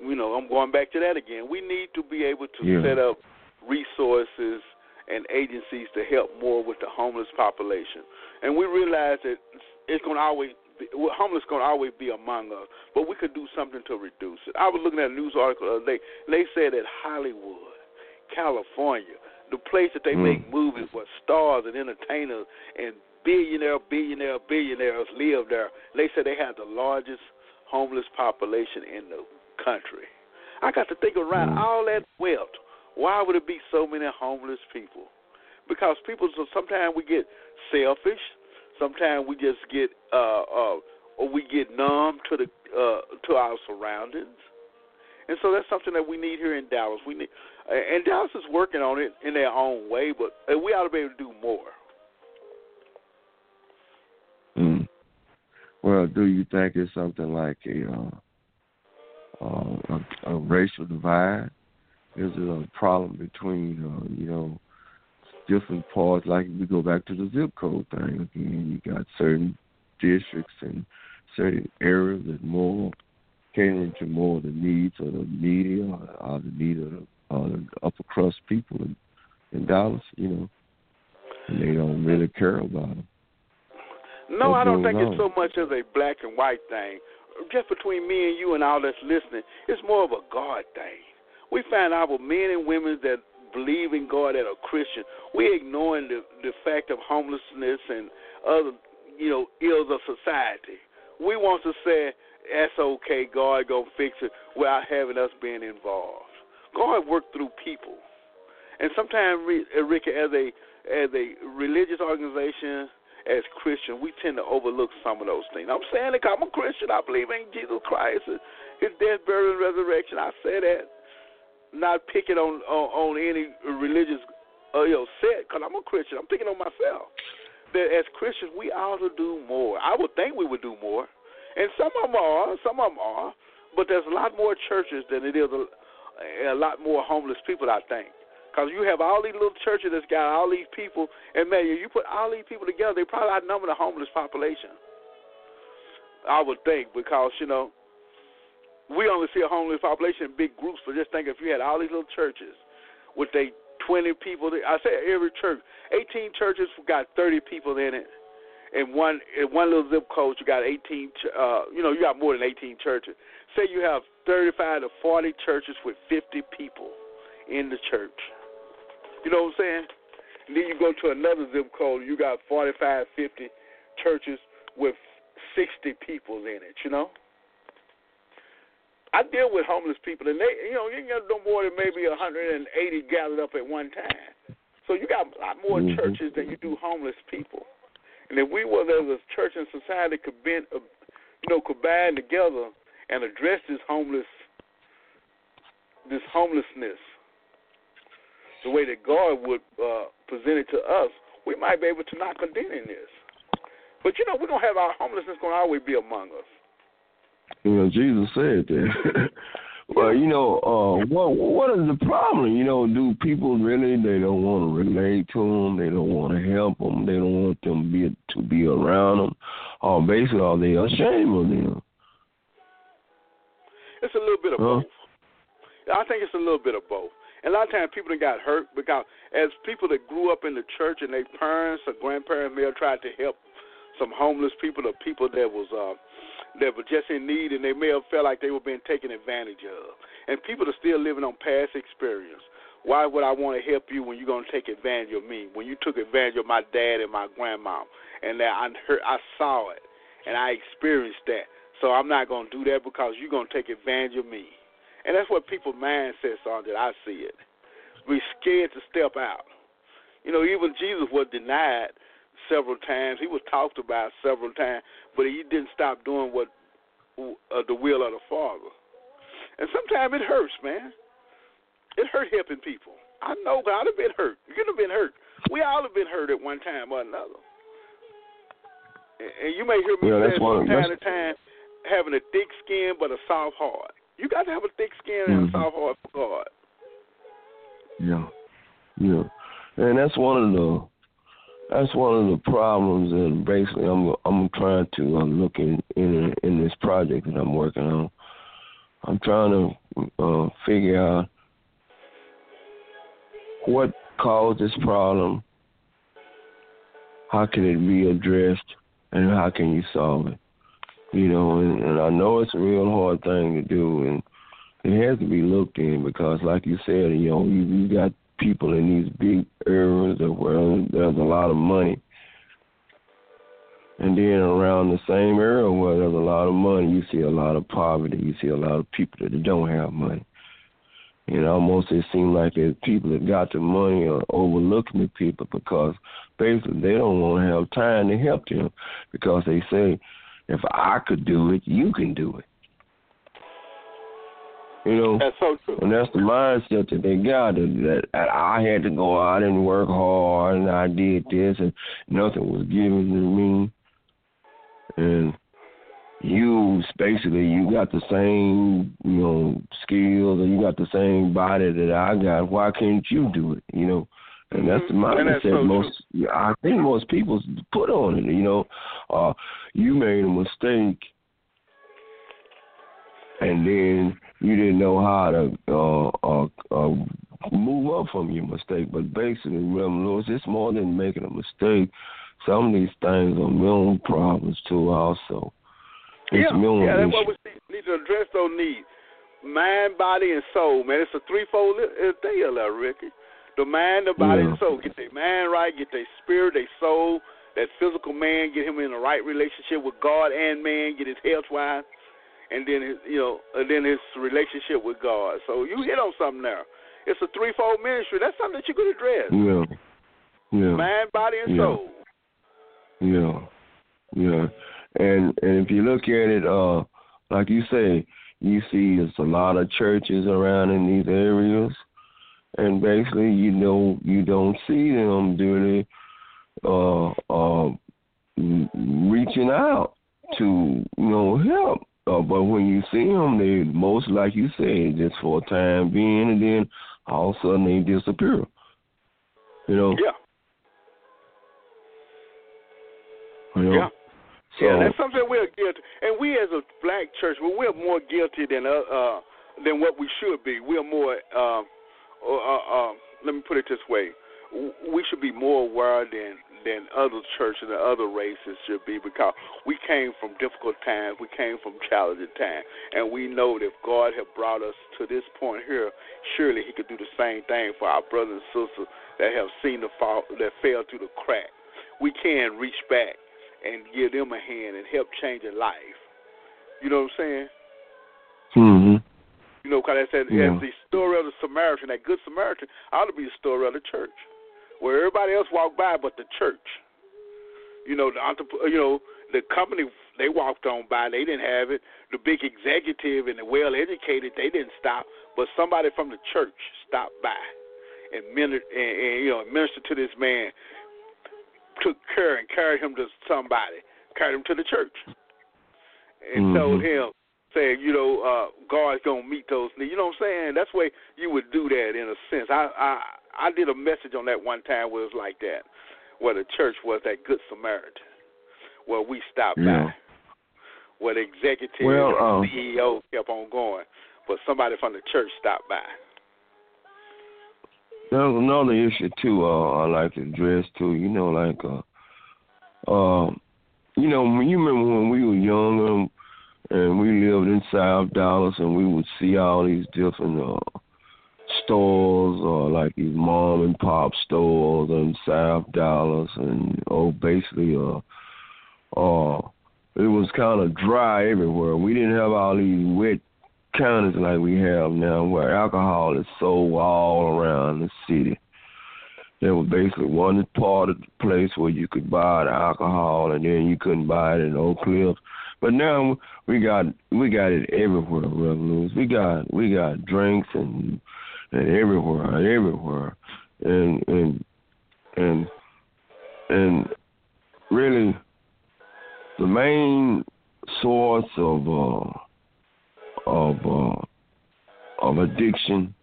You know, I'm going back to that again. We need to be able to Yeah. set up resources and agencies to help more with the homeless population. And we realize that it's going to always be, homeless going to always be among us, but we could do something to reduce it. I was looking at a news article the other day, they said that Hollywood, California, the place that they Mm. make movies where stars and entertainers and billionaire, billionaire, billionaires live there. They said they have the largest homeless population in the country. I got to think around Mm. all that wealth. Why would it be so many homeless people? Because people, so sometimes we get selfish. Sometimes we just get, uh, uh, or we get numb to the uh, to our surroundings. And so that's something that we need here in Dallas. We need, and Dallas is working on it in their own way, but we ought to be able to do more. Mm. Well, do you think it's something like a uh, uh, a, a racial divide? Is it a problem between uh, you know different parts? Like we go back to the zip code thing again. You got certain districts and certain areas that more catering to more of the needs of the media or, or the need of the, uh, the upper crust people in, in Dallas. You know, and they don't really care about them. No, What's I don't think it's so much as a black and white thing. Just between me and you and all that's listening, it's more of a God thing. We find our men and women that believe in God that are Christian. We're ignoring the the fact of homelessness and other you know ills of society. We want to say that's okay. God gonna fix it without having us being involved. God worked through people, and sometimes Ricky, as a as a religious organization, as Christians, we tend to overlook some of those things. I'm saying 'cause I'm a Christian. I believe in Jesus Christ, His death, burial, and resurrection. I say that. not picking on on, on any religious uh, you know set because I'm a Christian. I'm picking on myself. That as Christians we ought to do more. I would think we would do more, and some of them are, some of them are, but there's a lot more churches than it is a, a lot more homeless people. I think. Because you have all these little churches that's got all these people, and man, you put all these people together, they probably outnumber the homeless population. I would think because you know we only see a homeless population in big groups. But just think if you had all these little churches with they 20 people, I say every church, 18 churches got 30 people in it. In one in one little zip code, you got 18. Uh, you know, you got more than 18 churches. Say you have 35 to 40 churches with 50 people in the church. You know what I'm saying? And then you go to another zip code, you got 45, 50 churches with 60 people in it, you know? I deal with homeless people, and they, you know, you got no more than maybe 180 gathered up at one time. So you got a lot more mm-hmm. churches than you do homeless people. And if we were as a church and society could bend, uh, you know, could band together and address this homeless, this homelessness, the way that God would uh, present it to us, we might be able to not condemn this. But you know, we're gonna have our homelessness gonna always be among us. Know, Jesus said that. well, you know, uh, what what is the problem? You know, do people really they don't want to relate to them? They don't want to help them. They don't want them to be to be around them. Or basically, are they ashamed of them? It's a little bit of huh? both. I think it's a little bit of both. And a lot of times people that got hurt because as people that grew up in the church and their parents or grandparents may have tried to help some homeless people or people that was uh that were just in need and they may have felt like they were being taken advantage of. And people are still living on past experience. Why would I want to help you when you're going to take advantage of me? When you took advantage of my dad and my grandma, and that I heard, I saw it, and I experienced that. So I'm not going to do that because you're going to take advantage of me. And that's what people's mindsets are that I see it. We're scared to step out. You know, even Jesus was denied several times. He was talked about several times, but he didn't stop doing what uh, the will of the Father. And sometimes it hurts, man. It hurt helping people. I know God have been hurt. You could have been hurt. We all have been hurt at one time or another. And you may hear me yeah, say from time to time, having a thick skin but a soft heart. You got to have a thick skin and mm-hmm. a soft heart for God. Yeah, yeah, and that's one of the that's one of the problems, and basically, I'm I'm trying to uh, look in, in in this project that I'm working on. I'm trying to uh, figure out what caused this problem, how can it be addressed, and how can you solve it. You know, and, and I know it's a real hard thing to do, and it has to be looked in because, like you said, you know, you, you got people in these big areas where there's a lot of money, and then around the same area where there's a lot of money, you see a lot of poverty. You see a lot of people that don't have money. And almost it seems like the people that got the money are overlooking the people because basically they don't want to have time to help them because they say if I could do it, you can do it. You know, that's so true. And that's the mindset that they got that, that I had to go out and work hard, and I did this, and nothing was given to me. And you basically you got the same you know skills, and you got the same body that I got. Why can't you do it? You know. And that's the mm-hmm. mindset so most true. I think most people put on it, you know. Uh you made a mistake and then you didn't know how to uh uh, uh move up from your mistake. But basically Reverend Lewis, it's more than making a mistake. Some of these things are mental problems too also. It's yeah, mental yeah, that's issues. what we need to address those needs. Mind, body, and soul, man. It's a threefold thing, Ricky. The mind, the body, yeah. and soul. Get their mind right, get their spirit, their soul, that physical man, get him in the right relationship with God and man, get his health wise, and then his, you know, and then his relationship with God. So you hit on something there. It's a threefold ministry. That's something that you could address. Yeah. Yeah. Mind, body, and yeah. soul. Yeah. Yeah. And and if you look at it, uh, like you say, you see it's a lot of churches around in these areas, and basically you know you don't see them doing uh, uh, reaching out to you know help. Uh, but when you see them, they most like you say just for a time being, and then all of a sudden they disappear. You know. Yeah. You know? Yeah. So, yeah, that's something we're guilty, and we as a black church, well, we're more guilty than uh, uh than what we should be. We're more, uh, uh, uh, let me put it this way: we should be more aware than than other churches and other races should be because we came from difficult times, we came from challenging times, and we know that if God had brought us to this point here, surely He could do the same thing for our brothers and sisters that have seen the fall, that fell through the crack. We can reach back and give them a hand and help change a life. You know what I'm saying? hmm You know, because I said, Yeah. as the story of the Samaritan, that good Samaritan ought to be the story of the church, where everybody else walked by but the church. You know, the entrep- you know, the company they walked on by, they didn't have it. The big executive and the well educated, they didn't stop, but somebody from the church stopped by and, min- and, and you know ministered to this man, took care and carried him to somebody, carried him to the church, and Mhm. told him, saying, you know, uh, God's gonna meet those needs. You know what I'm saying? That's the way you would do that in a sense. I I I did a message on that one time where it was like that, where the church was that good Samaritan, where we stopped Yeah. by, where the executive Well, and um, CEO kept on going, but somebody from the church stopped by. There's another issue too. Uh, I like to address too. You know, like uh, uh, you know, when you remember when we were younger and we lived in South Dallas and we would see all these different uh stores or like these mom and pop stores in South Dallas and oh basically uh uh it was kind of dry everywhere. We didn't have all these wet counties like we have now where alcohol is sold all around the city. There was basically one part of the place where you could buy the alcohol and then you couldn't buy it in Oak Cliff. But now we got we got it everywhere, Rev Lewis. We got we got drinks and and everywhere, everywhere. And and and and really the main source of uh of uh, of addiction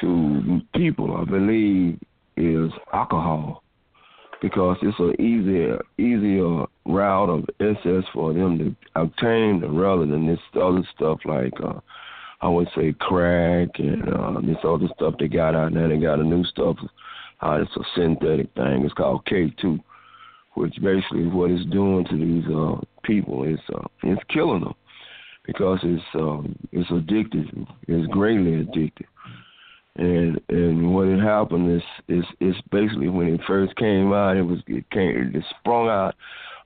to people, I believe, is alcohol because it's an easier easier route of access for them to obtain rather than this other stuff like uh, I would say crack and uh, this other stuff they got out now. They got a new stuff. Uh, it's a synthetic thing. It's called K two, which basically what it's doing to these uh, people is uh, it's killing them because it's um, it's addictive. It's greatly addictive. And and what had happened is is is basically when it first came out, it was it came it sprung out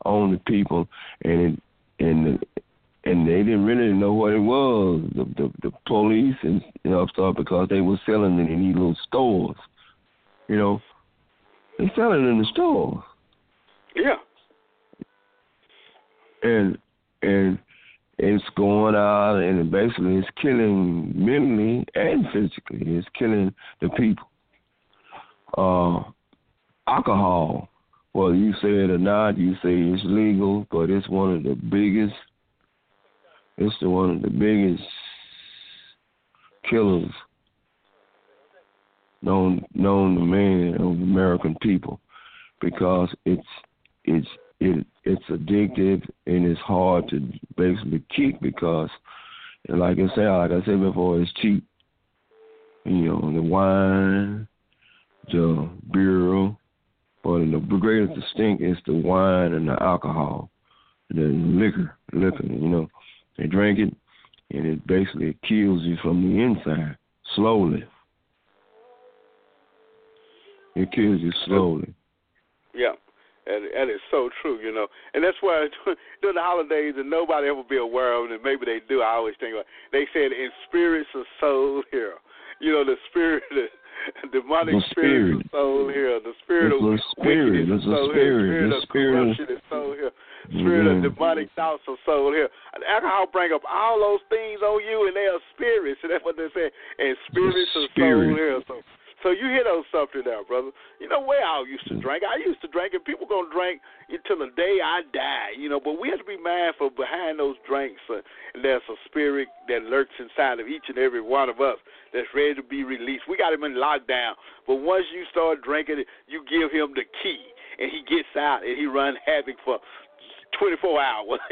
on the people, and it and and they didn't really know what it was. The the, the police and you know stuff because they were selling it in these little stores. You know, they selling it in the stores. Yeah. and and it's going out and basically it's killing mentally and physically. It's killing the people. Uh, alcohol, whether you say it or not, you say it's legal, but it's one of the biggest. It's the one of the biggest killers known known to man of American people, because it's it's it it's addictive and it's hard to basically kick because like I said like I said before it's cheap. You know, the wine, the beer, but the greatest distinct is the wine and the alcohol. The liquor, liquor, you know. They drink it and it basically kills you from the inside, slowly. It kills you slowly. Yeah. And, and it's so true, you know. And that's why during the holidays, and nobody ever be aware of it, and maybe they do. I always think about They said, in spirits of soul here. You know, the spirit, the demonic The spirit spirit. of soul here. The spirit It's of spirit. wickedness is soul here. The spirit The of spirit of- corruption is soul here. spirit Mm-hmm. of demonic thoughts or soul here. Alcohol bring up all those things on you, and they are spirits. And that's what they say. And spirits of soul here. So, so you hit on something there, brother. You know where I used to drink. I used to drink, and people gonna drink until the day I die. You know, but we have to be mindful behind those drinks. Uh, there's a spirit that lurks inside of each and every one of us that's ready to be released. We got him in lockdown, but once you start drinking you give him the key, and he gets out and he run havoc for 24 hours.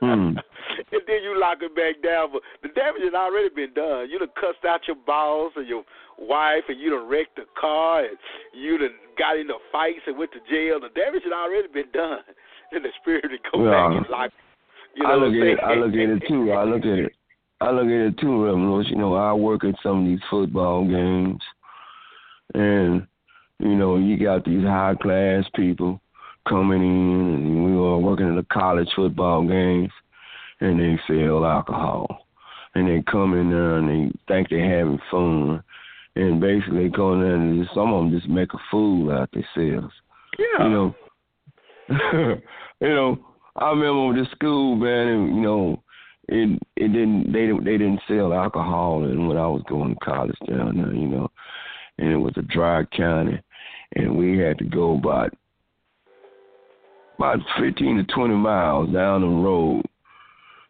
Hmm. And then you lock it back down. But the damage has already been done. You done cussed out your boss and your wife, and you done wrecked the car, and you done got into fights and went to jail. The damage had already been done. And the spirit would go Well, back and lock. You know I look at it. I look at it too. I look at it. I look at it too, Lewis. You know, I work at some of these football games, and you know, you got these high class people coming in, and we were working at the college football games, and they sell alcohol, and they come in there and they think they're having fun, and basically go in there and just, some of them just make a fool out of themselves. yeah. You know, you know, I remember the school, man, and you know, it it didn't they didn't they didn't sell alcohol and when I was going to college down there, you know, and it was a dry county, and we had to go about about fifteen to twenty miles down the road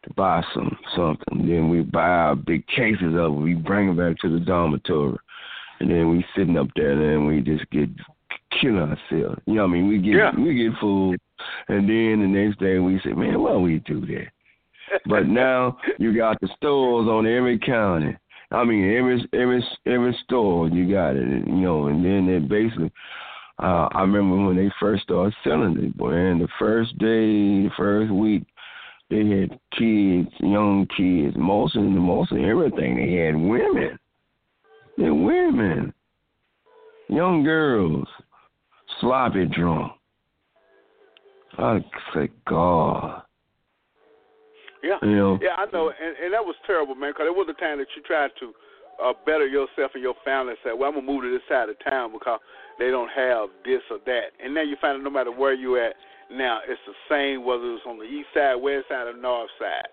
to buy some something. Then we buy our big cases of it, we bring them back to the dormitory, and then we sitting up there, and then we just get killing ourselves. You know what I mean? We get Yeah. we get full, and then the next day we say, man, why we do that? But now you got the stores on every county. I mean, every every every store you got it, you know. And then they basically, uh, I remember when they first started selling it, boy. And the first day, the first week, they had kids, young kids, most of the most of everything. They had women, they women, young girls, sloppy drunk. I say, God. Yeah, You know, yeah, I know, and and that was terrible, man. Because it was a time that you tried to uh, better yourself and your family. and Say, well, I'm gonna move to this side of town because they don't have this or that. And now you find that no matter where you at, now it's the same whether it's on the east side, west side, or north side.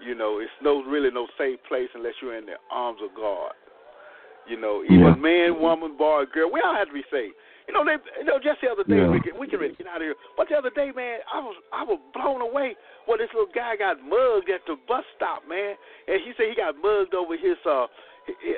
You know, it's no really no safe place unless you're in the arms of God. You know, even Yeah. man, woman, boy, girl, we all have to be safe. You know, they, you know, just the other day Yeah. we can we can really get out of here. But the other day, man, I was I was blown away when this little guy got mugged at the bus stop, man. And he said he got mugged over his uh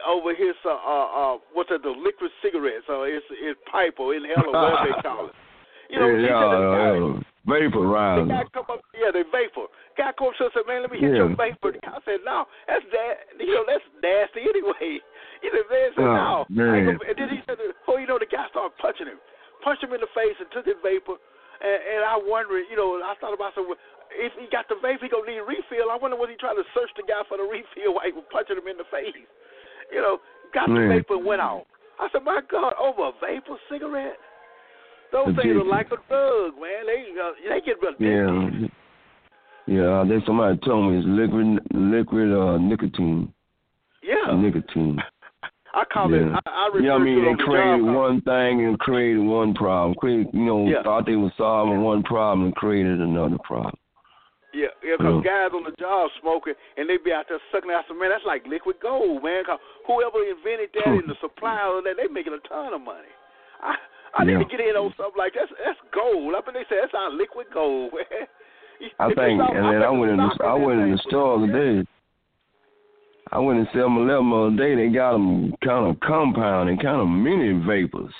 over his uh uh, uh what's that the liquid cigarettes or his his pipe or inhaler whatever they call it. You know, yeah, said this guy, uh, yeah, vaporizer. the guy come up, yeah, they vapor. Guy come up to us and said, man, let me hit Yeah. your vapor. I said, no, that's that. You know, that's nasty anyway. He said, man, said, oh, no. Oh, ain't man. And then he said, "Oh, you know, the guy started punching him, punched him in the face and took his vapor. And, and I wondered, you know, I thought about something. If he got the vapor, he gonna need a refill. I wonder was he trying to search the guy for the refill while he was punching him in the face. You know, got the vapor and went off. I said, my God, over a vapor cigarette. Those things are like a drug, man. They uh, they get addicted. Yeah, yeah. Then somebody told me it's liquid, liquid uh, nicotine, Yeah, nicotine. I call yeah. it. I, I refer You know I mean? They created job. one thing and created one problem. Created, you know, Yeah. thought they were solving one problem and created another problem. Yeah, yeah, because Yeah. guys on the job smoking and they be out there sucking out some man. That's like liquid gold, man. 'Cause whoever invented that and the supplier of that, they making a ton of money. I I Yeah. need to get in on something like that. That's, that's gold. Up and they say that's our liquid gold, man. I If think, it's and all- then I went in the, I went in the store today. I went in 7-Eleven the other day. They got them kind of compound and kind of mini vapors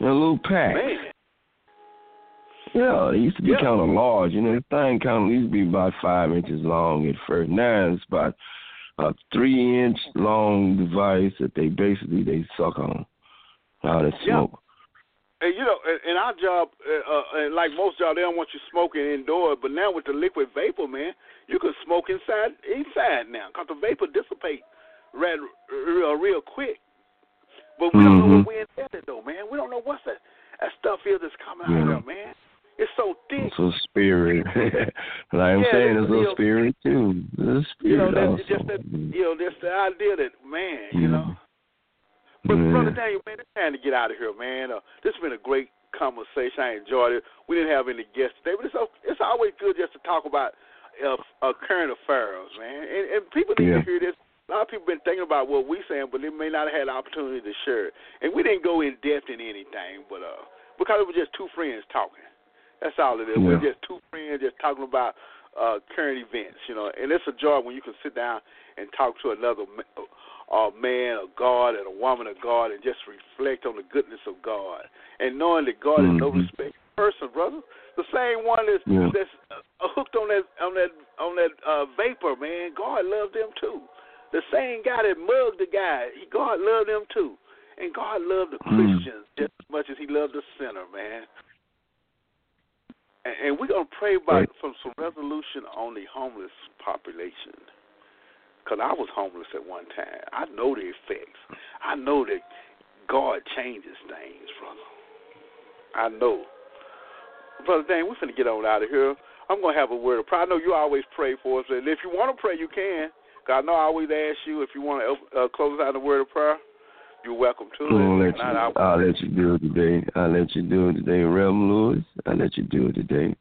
a little pack. Man, Yeah, it used to be Yeah. kind of large. You know, the thing kind of used to be about five inches long at first. Now it's about a three inch long device that they basically they suck on. How they Yeah. smoke. And you know, in- our job, uh, uh, and like most jobs, they don't want you smoking indoors. But now with the liquid vapor, man, you can smoke inside inside now because the vapor dissipate real, real, real quick. But we don't know what we intended though, man. We don't know what's that that stuff is that's coming out Yeah. of there, man. It's so thick. It's a spirit. like I'm Yeah, saying, it's it's a spirit too. It's a You know, spirit also. it's just that you know, just the idea that man, you Yeah. know. But Yeah. brother Daniel, man, it's time to get out of here, man. Uh, this has been a great conversation. I enjoyed it. We didn't have any guests today, but it's it's always good just to talk about uh, uh, current affairs, man. And, and people need Yeah. to hear this. A lot of people been thinking about what we saying, but they may not have had the opportunity to share it. And we didn't go in depth in anything, but uh, because it was just two friends talking. That's all it is. We're just two friends just talking about uh, current events, you know. And it's a joy when you can sit down and talk to another uh, man of God and a woman of God and just reflect on the goodness of God and knowing that God is no Mhm. respect person, brother. The same one that's Yeah. that's uh, hooked on that on that on that uh, vapor, man. God loved them too. The same guy that mugged the guy, he, God loved them too. And God loved the Mm. Christians just as much as He loved the sinner, man. And, and we're gonna pray about Right. from some resolution on the homeless population. Cause I was homeless at one time. I know the effects. I know that God changes things, brother. I know. Brother Dan, we're going to get on out of here. I'm gonna have a word of prayer. I know you always pray for us, and if you want to pray, you can. I know I always ask you if you want to uh, close out a word of prayer. You're welcome to I'll it. let you, I- I'll let you do it today. I'll let you do it today, Reverend Lewis. I'll let you do it today.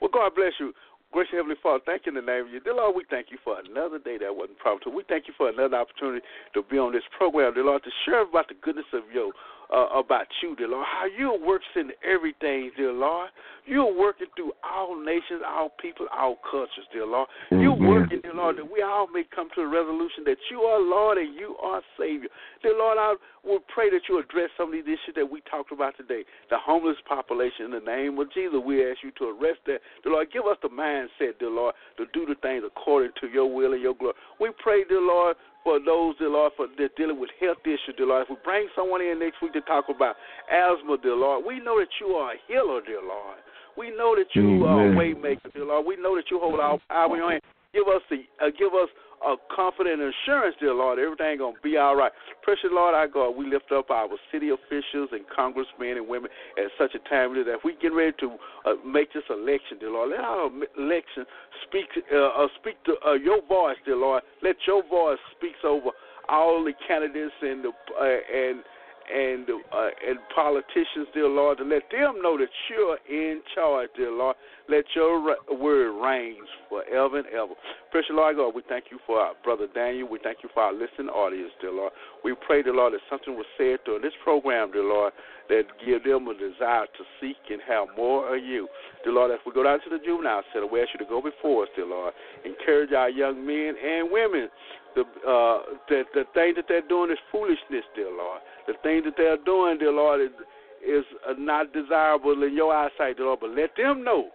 Well, God bless you. Gracious Heavenly Father, thank you in the name of you. Dear Lord, we thank you for another day that wasn't promised. We thank you for another opportunity to be on this program, dear Lord, to share about the goodness of your, uh, about you, dear Lord, how you works in everything, dear Lord. You're working through all nations, all people, all cultures, dear Lord. Mm-hmm. You're Amen. working, dear Lord, that we all may come to a resolution that you are Lord and you are Savior. Dear Lord, I will pray that you address some of these issues that we talked about today. The homeless population, in the name of Jesus, we ask you to arrest that. Dear Lord, give us the mindset, dear Lord, to do the things according to your will and your glory. We pray, dear Lord, for those, dear Lord, for that dealing with health issues, dear Lord. If we bring someone in next week to talk about asthma, dear Lord, we know that you are a healer, dear Lord. We know that you are a way maker, dear Lord. We know that you hold our power in your hand. Give us the uh, give us a confident assurance, dear Lord, everything gonna be all right. Precious Lord, our God, we lift up our city officials and congressmen and women at such a time as that. If we get ready to uh, make this election, dear Lord, let our election speak uh, uh, speak to uh, your voice, dear Lord. Let your voice speak over all the candidates and the uh, and and uh, and politicians, dear Lord, to let them know that you're in charge, dear Lord. Let your re- word reign forever and ever. Precious Lord God, we thank you for our brother Daniel. We thank you for our listening audience, dear Lord. We pray, dear Lord, that something was said during this program, dear Lord, that give them a desire to seek and have more of you. Dear Lord, as we go down to the juvenile center, we ask you to go before us, dear Lord. Encourage our young men and women. The uh, that the thing that they're doing is foolishness, dear Lord. The thing that they're doing, dear Lord, is is not desirable in your eyesight, dear Lord. But let them know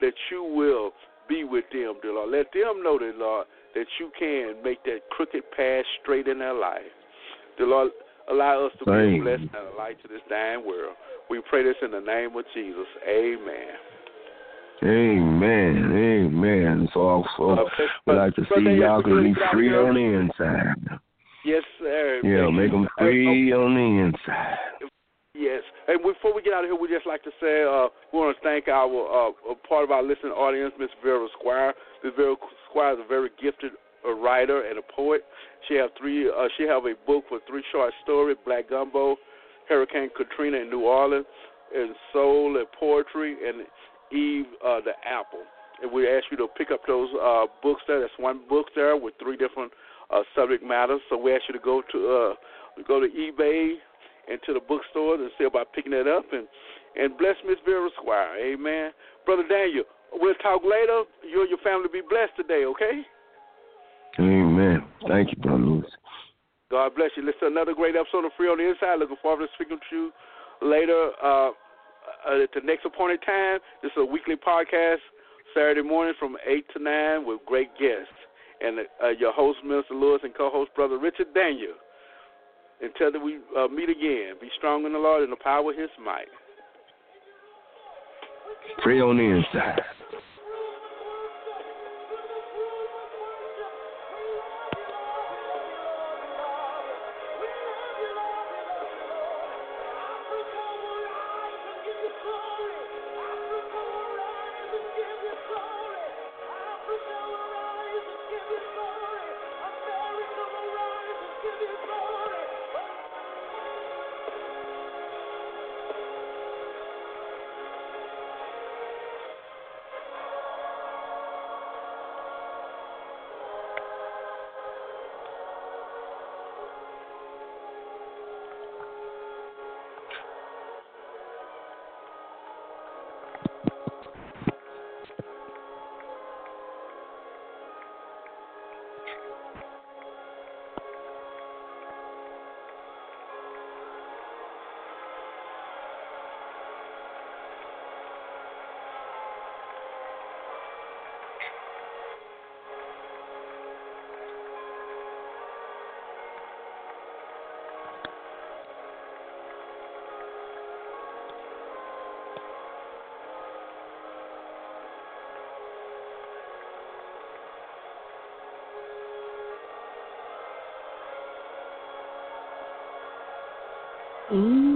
that you will be with them, dear Lord. Let them know, dear Lord, that you can make that crooked path straight in their life. Dear Lord, allow us to be a blessing and a light to this dying world. We pray this in the name of Jesus. Amen. Amen. Amen. So also, Uh, we like to see y'all can be get out of free on the inside. Yes, sir. Yeah, make them Uh, free on the inside. Yes, and before we get out of here, we just like to say uh, we want to thank our uh, part of our listening audience, Miss Vera Squire. Miss Vera Squire is a very gifted uh, writer and a poet. She have three. Uh, she have a book with three short stories: Black Gumbo, Hurricane Katrina in New Orleans, and Soul and Poetry, and Eve uh, the Apple. And we ask you to pick up those uh, books there. That's one book there with three different uh, subject matters. So we ask you to go to uh, go to eBay and to the bookstores and see about picking that up and and bless Miss Vera Squire. Amen. Brother Daniel, we'll talk later. You and your family be blessed today, okay? Amen. Thank you, Brother Lewis. God bless you. Listen another great episode of Free on the Inside. Looking forward to speaking to you later uh, uh, at the next appointed time. This is a weekly podcast, Saturday morning from 8 to 9 with great guests. And uh, your host, Minister Lewis, and co host, Brother Richard Daniel. Until we uh, meet again, be strong in the Lord and the power of his might. Free on the inside. Mm.